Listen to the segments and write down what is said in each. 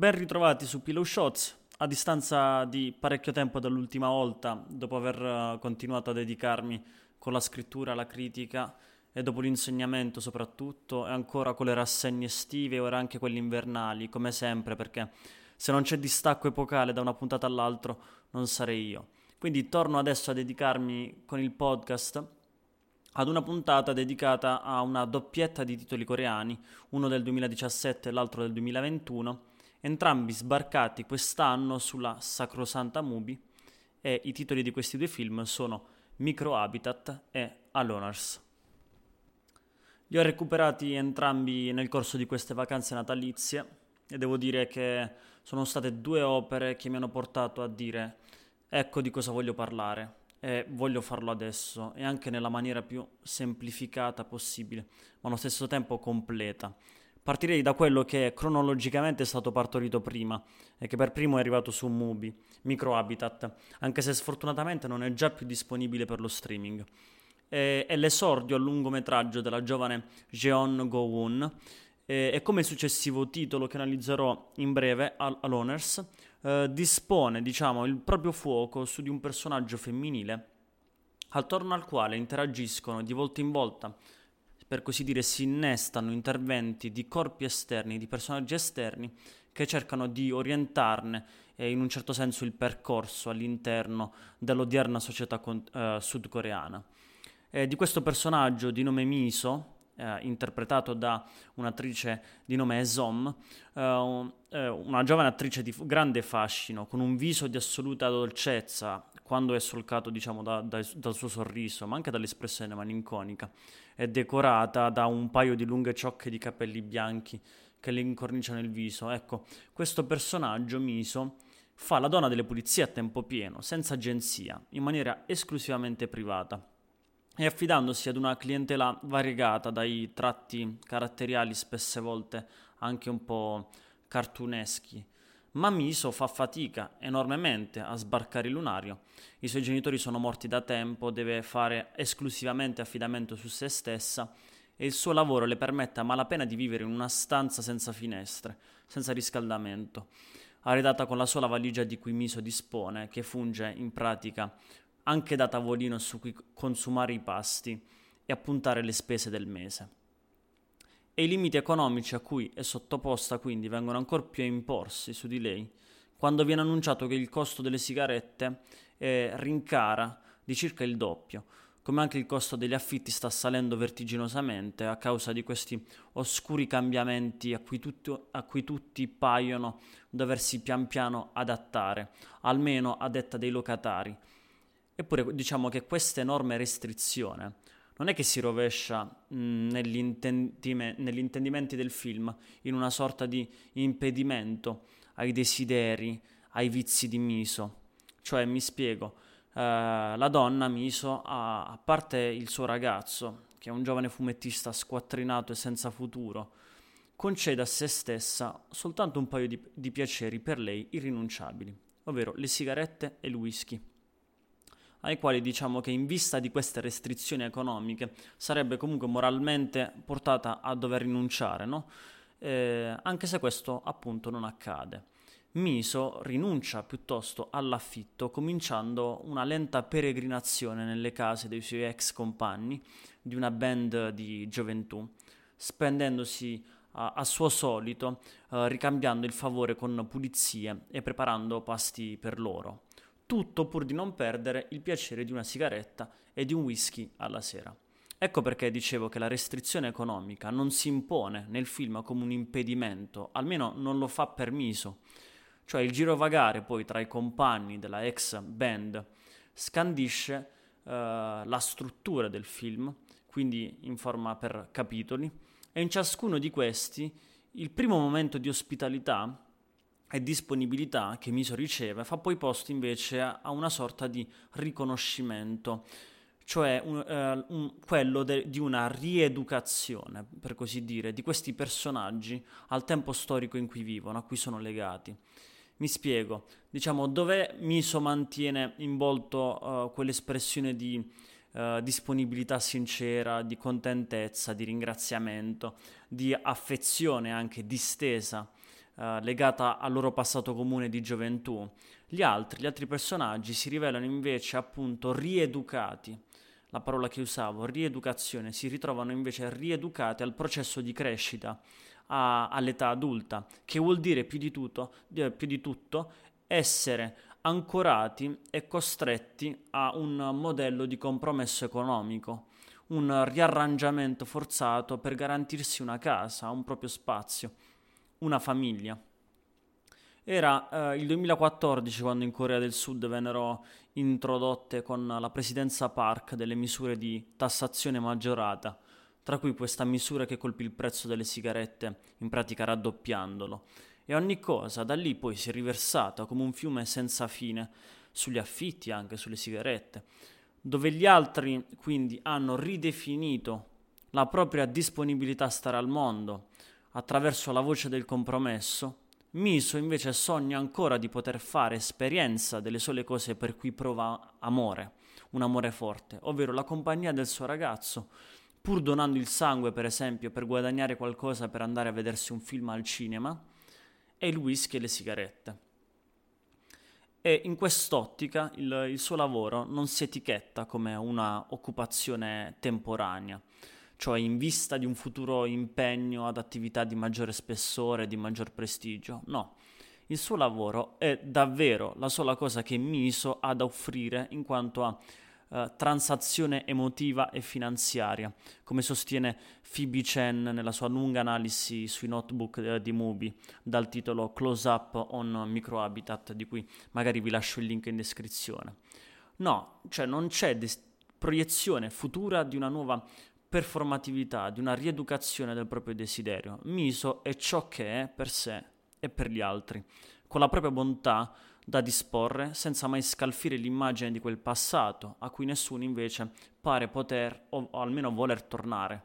Ben ritrovati su Pillow Shots. A distanza di parecchio tempo dall'ultima volta, dopo aver eh, continuato a dedicarmi con la scrittura alla critica e dopo l'insegnamento soprattutto, e ancora con le rassegne estive e ora anche quelle invernali, come sempre, perché se non c'è distacco epocale da una puntata all'altra, non sarei io. Quindi torno adesso a dedicarmi con il podcast ad una puntata dedicata a una doppietta di titoli coreani, uno del 2017 e l'altro del 2021, entrambi sbarcati quest'anno sulla Sacrosanta Movie e i titoli di questi due film sono Microhabitat e Aloners. Li ho recuperati entrambi nel corso di queste vacanze natalizie e devo dire che sono state due opere che mi hanno portato a dire ecco di cosa voglio parlare e voglio farlo adesso e anche nella maniera più semplificata possibile, ma allo stesso tempo completa. Partirei da quello che cronologicamente è stato partorito prima e che per primo è arrivato su Mubi, Microhabitat, anche se sfortunatamente non è già più disponibile per lo streaming. È, è l'esordio a lungometraggio della giovane Jeon Go-woon e come il successivo titolo che analizzerò in breve, Aloners, eh, dispone diciamo, il proprio fuoco su di un personaggio femminile attorno al quale interagiscono di volta in volta, per così dire, si innestano interventi di corpi esterni, di personaggi esterni che cercano di orientarne eh, in un certo senso il percorso all'interno dell'odierna società con- eh, sudcoreana. Eh, di questo personaggio di nome Miso, eh, interpretato da un'attrice di nome Esom, eh, eh, una giovane attrice di grande fascino, con un viso di assoluta dolcezza, quando è solcato diciamo, da, da, dal suo sorriso, ma anche dall'espressione malinconica, è decorata da un paio di lunghe ciocche di capelli bianchi che le incorniciano il viso. Ecco, questo personaggio, Miso, fa la donna delle pulizie a tempo pieno, senza agenzia, in maniera esclusivamente privata e affidandosi ad una clientela variegata dai tratti caratteriali spesse volte anche un po' cartuneschi. Ma Miso fa fatica enormemente a sbarcare il lunario. I suoi genitori sono morti da tempo, deve fare esclusivamente affidamento su se stessa e il suo lavoro le permette a malapena di vivere in una stanza senza finestre, senza riscaldamento, arredata con la sola valigia di cui Miso dispone, che funge in pratica anche da tavolino su cui consumare i pasti e appuntare le spese del mese. E i limiti economici a cui è sottoposta quindi vengono ancora più a imporsi su di lei quando viene annunciato che il costo delle sigarette eh, rincara di circa il doppio, come anche il costo degli affitti sta salendo vertiginosamente a causa di questi oscuri cambiamenti a cui, tutto, a cui tutti paiono doversi pian piano adattare, almeno a detta dei locatari, Eppure diciamo che questa enorme restrizione non è che si rovescia mh, nell'intendime- nell'intendimento del film in una sorta di impedimento ai desideri, ai vizi di Miso. Cioè, mi spiego, eh, la donna Miso, ha, a parte il suo ragazzo, che è un giovane fumettista squattrinato e senza futuro, concede a se stessa soltanto un paio di, di piaceri per lei irrinunciabili, ovvero le sigarette e il whisky ai quali diciamo che in vista di queste restrizioni economiche sarebbe comunque moralmente portata a dover rinunciare, no? eh, anche se questo appunto non accade. Miso rinuncia piuttosto all'affitto, cominciando una lenta peregrinazione nelle case dei suoi ex compagni di una band di gioventù, spendendosi a, a suo solito, eh, ricambiando il favore con pulizie e preparando pasti per loro tutto pur di non perdere il piacere di una sigaretta e di un whisky alla sera. Ecco perché dicevo che la restrizione economica non si impone nel film come un impedimento, almeno non lo fa permiso. Cioè il girovagare poi tra i compagni della ex band scandisce uh, la struttura del film, quindi in forma per capitoli, e in ciascuno di questi il primo momento di ospitalità e disponibilità che Miso riceve fa poi posto invece a, una sorta di riconoscimento, cioè un, uh, un, quello de, di una rieducazione, per così dire, di questi personaggi al tempo storico in cui vivono, a cui sono legati. Mi spiego, diciamo, dove Miso mantiene in volto uh, quell'espressione di uh, disponibilità sincera, di contentezza, di ringraziamento, di affezione anche distesa eh, legata al loro passato comune di gioventù. Gli altri, gli altri personaggi si rivelano invece appunto rieducati la parola che usavo, rieducazione, si ritrovano invece rieducati al processo di crescita a, all'età adulta, che vuol dire più di, tutto, più di tutto essere ancorati e costretti a un modello di compromesso economico, un riarrangiamento forzato per garantirsi una casa, un proprio spazio, una famiglia. Era eh, il 2014 quando in Corea del Sud vennero introdotte con la presidenza Park delle misure di tassazione maggiorata, tra cui questa misura che colpì il prezzo delle sigarette, in pratica raddoppiandolo. E ogni cosa da lì poi si è riversata come un fiume senza fine sugli affitti, anche sulle sigarette, dove gli altri quindi hanno ridefinito la propria disponibilità a stare al mondo attraverso la voce del compromesso Miso invece sogna ancora di poter fare esperienza delle sole cose per cui prova amore, un amore forte, ovvero la compagnia del suo ragazzo, pur donando il sangue per esempio per guadagnare qualcosa per andare a vedersi un film al cinema, e il whisky e le sigarette. E in quest'ottica il, il suo lavoro non si etichetta come una occupazione temporanea, cioè in vista di un futuro impegno ad attività di maggiore spessore, di maggior prestigio. No, il suo lavoro è davvero la sola cosa che Miso ha da offrire in quanto a uh, transazione emotiva e finanziaria, come sostiene Phoebe Chen nella sua lunga analisi sui notebook uh, di Mubi, dal titolo Close Up on Microhabitat, di cui magari vi lascio il link in descrizione. No, cioè non c'è des- proiezione futura di una nuova performatività, di una rieducazione del proprio desiderio. Miso è ciò che è per sé e per gli altri, con la propria bontà da disporre senza mai scalfire l'immagine di quel passato a cui nessuno invece pare poter o, almeno voler tornare.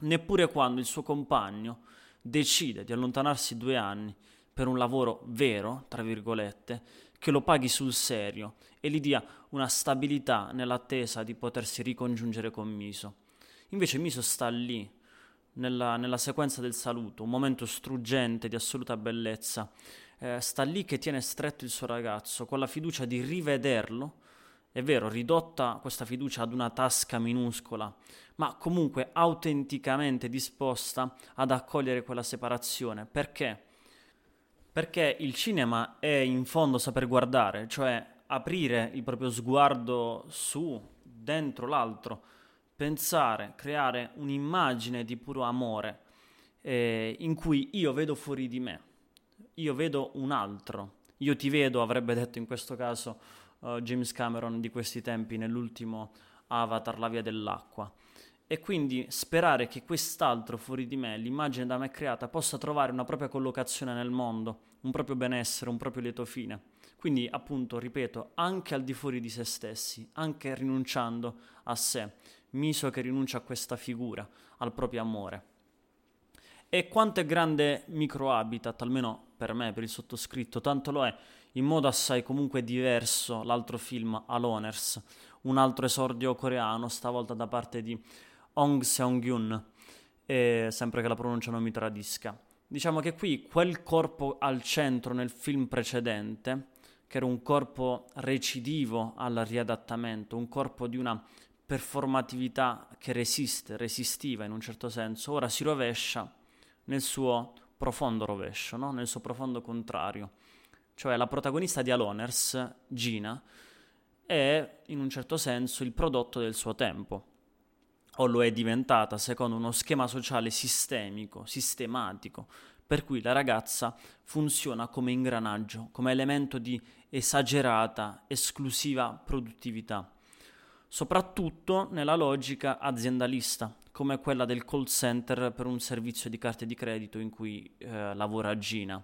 Neppure quando il suo compagno decide di allontanarsi due anni per un lavoro vero, tra virgolette, che lo paghi sul serio e gli dia una stabilità nell'attesa di potersi ricongiungere con Miso. Invece Miso sta lì, nella, nella sequenza del saluto, un momento struggente di assoluta bellezza. Eh, sta lì che tiene stretto il suo ragazzo, con la fiducia di rivederlo. È vero, ridotta questa fiducia ad una tasca minuscola, ma comunque autenticamente disposta ad accogliere quella separazione. Perché? Perché il cinema è in fondo saper guardare, cioè aprire il proprio sguardo su, dentro l'altro pensare, creare un'immagine di puro amore eh, in cui io vedo fuori di me, io vedo un altro, io ti vedo, avrebbe detto in questo caso uh, James Cameron di questi tempi nell'ultimo Avatar, la via dell'acqua. E quindi sperare che quest'altro fuori di me, l'immagine da me creata, possa trovare una propria collocazione nel mondo, un proprio benessere, un proprio lieto fine. Quindi, appunto, ripeto, anche al di fuori di se stessi, anche rinunciando a sé. Miso che rinuncia a questa figura, al proprio amore. E quanto è grande Microhabitat, almeno per me, per il sottoscritto, tanto lo è in modo assai comunque diverso l'altro film Aloners, un altro esordio coreano, stavolta da parte di Hong Seong-gyun, e sempre che la pronuncia non mi tradisca. Diciamo che qui quel corpo al centro nel film precedente, che era un corpo recidivo al riadattamento, un corpo di una performatività che resiste, resistiva in un certo senso, ora si rovescia nel suo profondo rovescio, no? nel suo profondo contrario. Cioè la protagonista di Aloners, Gina, è in un certo senso il prodotto del suo tempo, o lo è diventata secondo uno schema sociale sistemico, sistematico, per cui la ragazza funziona come ingranaggio, come elemento di esagerata, esclusiva produttività soprattutto nella logica aziendalista, come quella del call center per un servizio di carte di credito in cui eh, lavora Gina.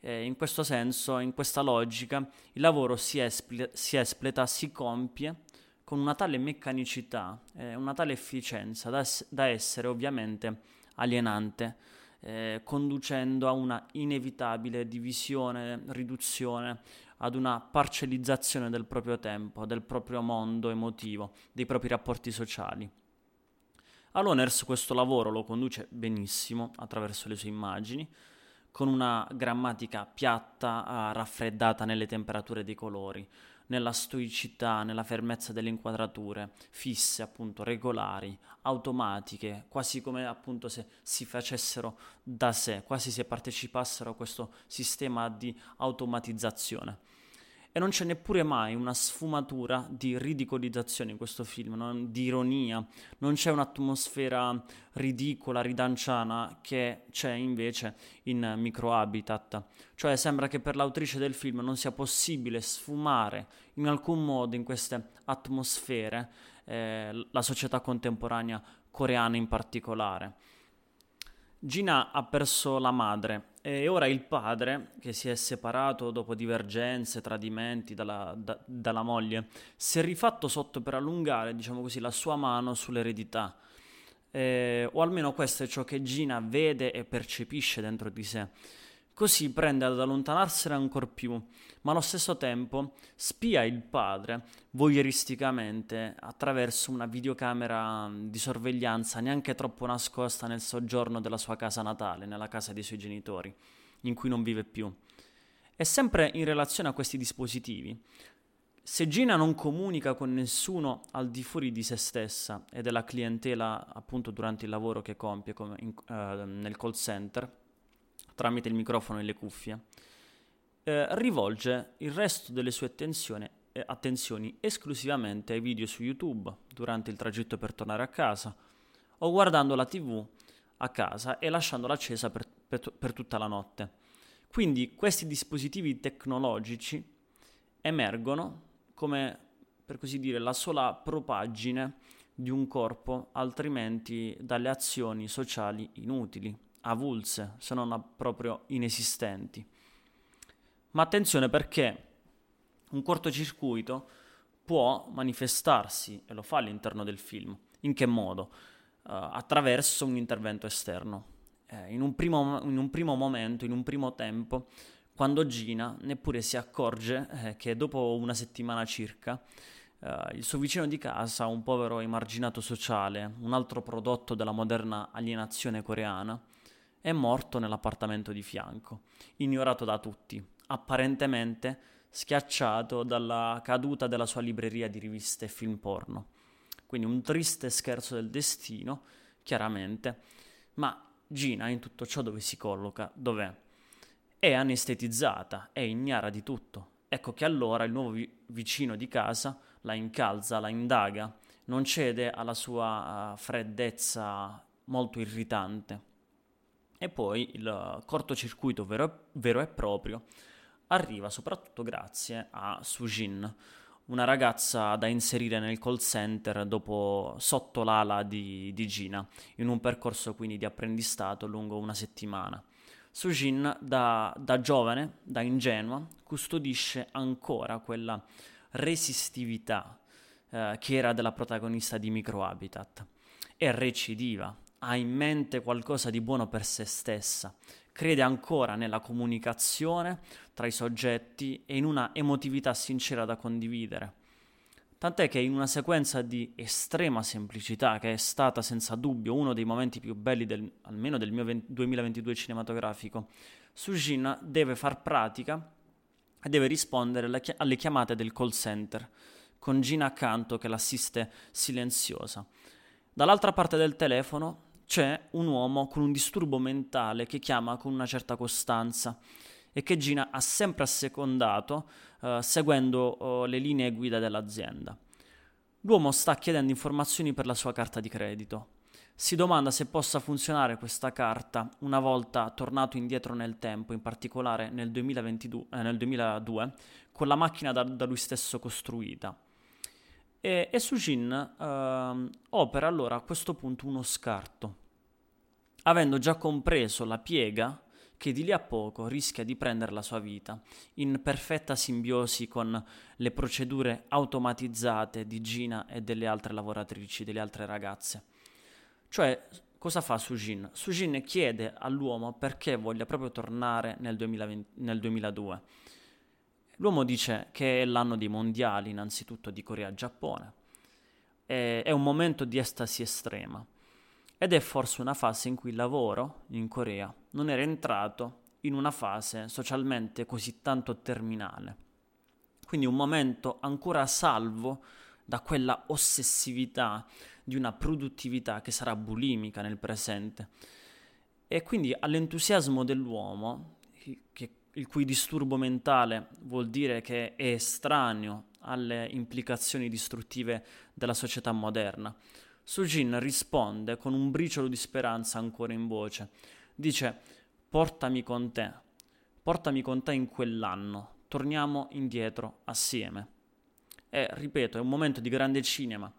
Eh, in questo senso, in questa logica, il lavoro si, espl- si espleta, si compie con una tale meccanicità, eh, una tale efficienza da, es- da essere ovviamente alienante, eh, conducendo a una inevitabile divisione, riduzione ad una parcellizzazione del proprio tempo, del proprio mondo emotivo, dei propri rapporti sociali. Aloners questo lavoro lo conduce benissimo attraverso le sue immagini, con una grammatica piatta, raffreddata nelle temperature dei colori, nella stoicità, nella fermezza delle inquadrature, fisse, appunto, regolari, automatiche, quasi come appunto se si facessero da sé, quasi se partecipassero a questo sistema di automatizzazione e non c'è neppure mai una sfumatura di ridicolizzazione in questo film, no? di ironia, non c'è un'atmosfera ridicola, ridanciana che c'è invece in Microhabitat. Cioè sembra che per l'autrice del film non sia possibile sfumare in alcun modo in queste atmosfere eh, la società contemporanea coreana in particolare. Gina ha perso la madre e ora il padre, che si è separato dopo divergenze, tradimenti dalla, da, dalla moglie, si è rifatto sotto per allungare, diciamo così, la sua mano sull'eredità. Eh, o almeno questo è ciò che Gina vede e percepisce dentro di sé. Così prende ad allontanarsene ancor più, ma allo stesso tempo spia il padre voyeuristicamente attraverso una videocamera di sorveglianza neanche troppo nascosta nel soggiorno della sua casa natale, nella casa dei suoi genitori, in cui non vive più. E sempre in relazione a questi dispositivi, se Gina non comunica con nessuno al di fuori di se stessa e della clientela appunto durante il lavoro che compie in, uh, nel call center, tramite il microfono e le cuffie, eh, rivolge il resto delle sue attenzioni, eh, attenzioni esclusivamente ai video su YouTube durante il tragitto per tornare a casa o guardando la TV a casa e lasciandola accesa per, per, per tutta la notte. Quindi questi dispositivi tecnologici emergono come, per così dire, la sola propaggine di un corpo altrimenti dalle azioni sociali inutili avulse, se non proprio inesistenti. Ma attenzione perché un cortocircuito può manifestarsi, e lo fa all'interno del film. In che modo? Uh, attraverso un intervento esterno. Eh, in, un primo, in, un primo, momento, in un primo tempo, quando Gina neppure si accorge eh, che dopo una settimana circa Uh, il suo vicino di casa, un povero emarginato sociale, un altro prodotto della moderna alienazione coreana, è morto nell'appartamento di fianco, ignorato da tutti, apparentemente schiacciato dalla caduta della sua libreria di riviste e film porno. Quindi un triste scherzo del destino, chiaramente, ma Gina in tutto ciò dove si colloca, dov'è? È anestetizzata, è ignara di tutto. Ecco che allora il nuovo vi- vicino di casa la incalza, la indaga, non cede alla sua uh, freddezza molto irritante e poi il cortocircuito vero, vero e proprio arriva soprattutto grazie a Sujin, una ragazza da inserire nel call center dopo sotto l'ala di, di Gina, in un percorso quindi di apprendistato lungo una settimana. Sujin da, da giovane, da ingenua, custodisce ancora quella resistività eh, che era della protagonista di Microhabitat. È recidiva, ha in mente qualcosa di buono per se stessa, crede ancora nella comunicazione tra i soggetti e in una emotività sincera da condividere. Tant'è che in una sequenza di estrema semplicità, che è stata senza dubbio uno dei momenti più belli del, almeno del mio 20, 2022 cinematografico, Sujin deve far pratica e deve rispondere alle chiamate del call center, con Gina accanto che l'assiste silenziosa. Dall'altra parte del telefono c'è un uomo con un disturbo mentale che chiama con una certa costanza e che Gina ha sempre assecondato uh, seguendo uh, le linee guida dell'azienda. L'uomo sta chiedendo informazioni per la sua carta di credito. Si domanda se possa funzionare questa carta una volta tornato indietro nel tempo, in particolare nel, 2022, eh, nel 2002, con la macchina da, da lui stesso costruita. E, e Sujin eh, opera allora a questo punto uno scarto avendo già compreso la piega che di lì a poco rischia di prendere la sua vita, in perfetta simbiosi con le procedure automatizzate di Gina e delle altre lavoratrici, delle altre ragazze. Cioè, cosa fa Sujin? Sujin chiede all'uomo perché voglia proprio tornare nel, 2020, nel 2002. L'uomo dice che è l'anno dei mondiali, innanzitutto di Corea-Giappone. È un momento di estasi estrema ed è forse una fase in cui il lavoro in Corea non era entrato in una fase socialmente così tanto terminale. Quindi un momento ancora salvo da quella ossessività di una produttività che sarà bulimica nel presente. E quindi all'entusiasmo dell'uomo, che, il cui disturbo mentale vuol dire che è estraneo alle implicazioni distruttive della società moderna, Sujin risponde con un briciolo di speranza ancora in voce. Dice, portami con te, portami con te in quell'anno, torniamo indietro assieme. E ripeto, è un momento di grande cinema,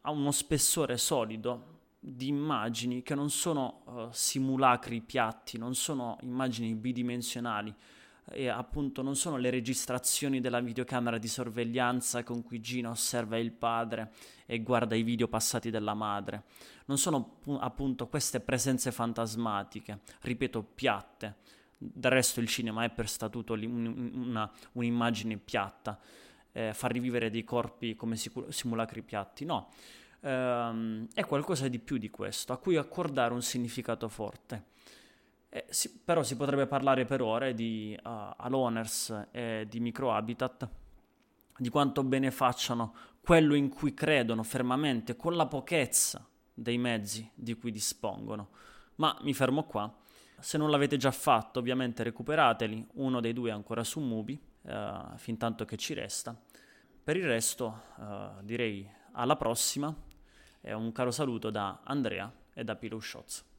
ha uno spessore solido di immagini che non sono uh, simulacri piatti, non sono immagini bidimensionali, e appunto non sono le registrazioni della videocamera di sorveglianza con cui Gina osserva il padre e guarda i video passati della madre, non sono appunto queste presenze fantasmatiche, ripeto, piatte. Del resto il cinema è per statuto una, un'immagine piatta, eh, fa rivivere dei corpi come simulacri piatti, no. Ehm, è qualcosa di più di questo, a cui accordare un significato forte. Eh, si, però si potrebbe parlare per ore di uh, aloners e di microhabitat, di quanto bene facciano quello in cui credono fermamente con la pochezza dei mezzi di cui dispongono. Ma mi fermo qua. Se non l'avete già fatto, ovviamente recuperateli, uno dei due è ancora su Mubi, uh, fin tanto che ci resta. Per il resto uh, direi alla prossima e un caro saluto da Andrea e da Pillow Shots.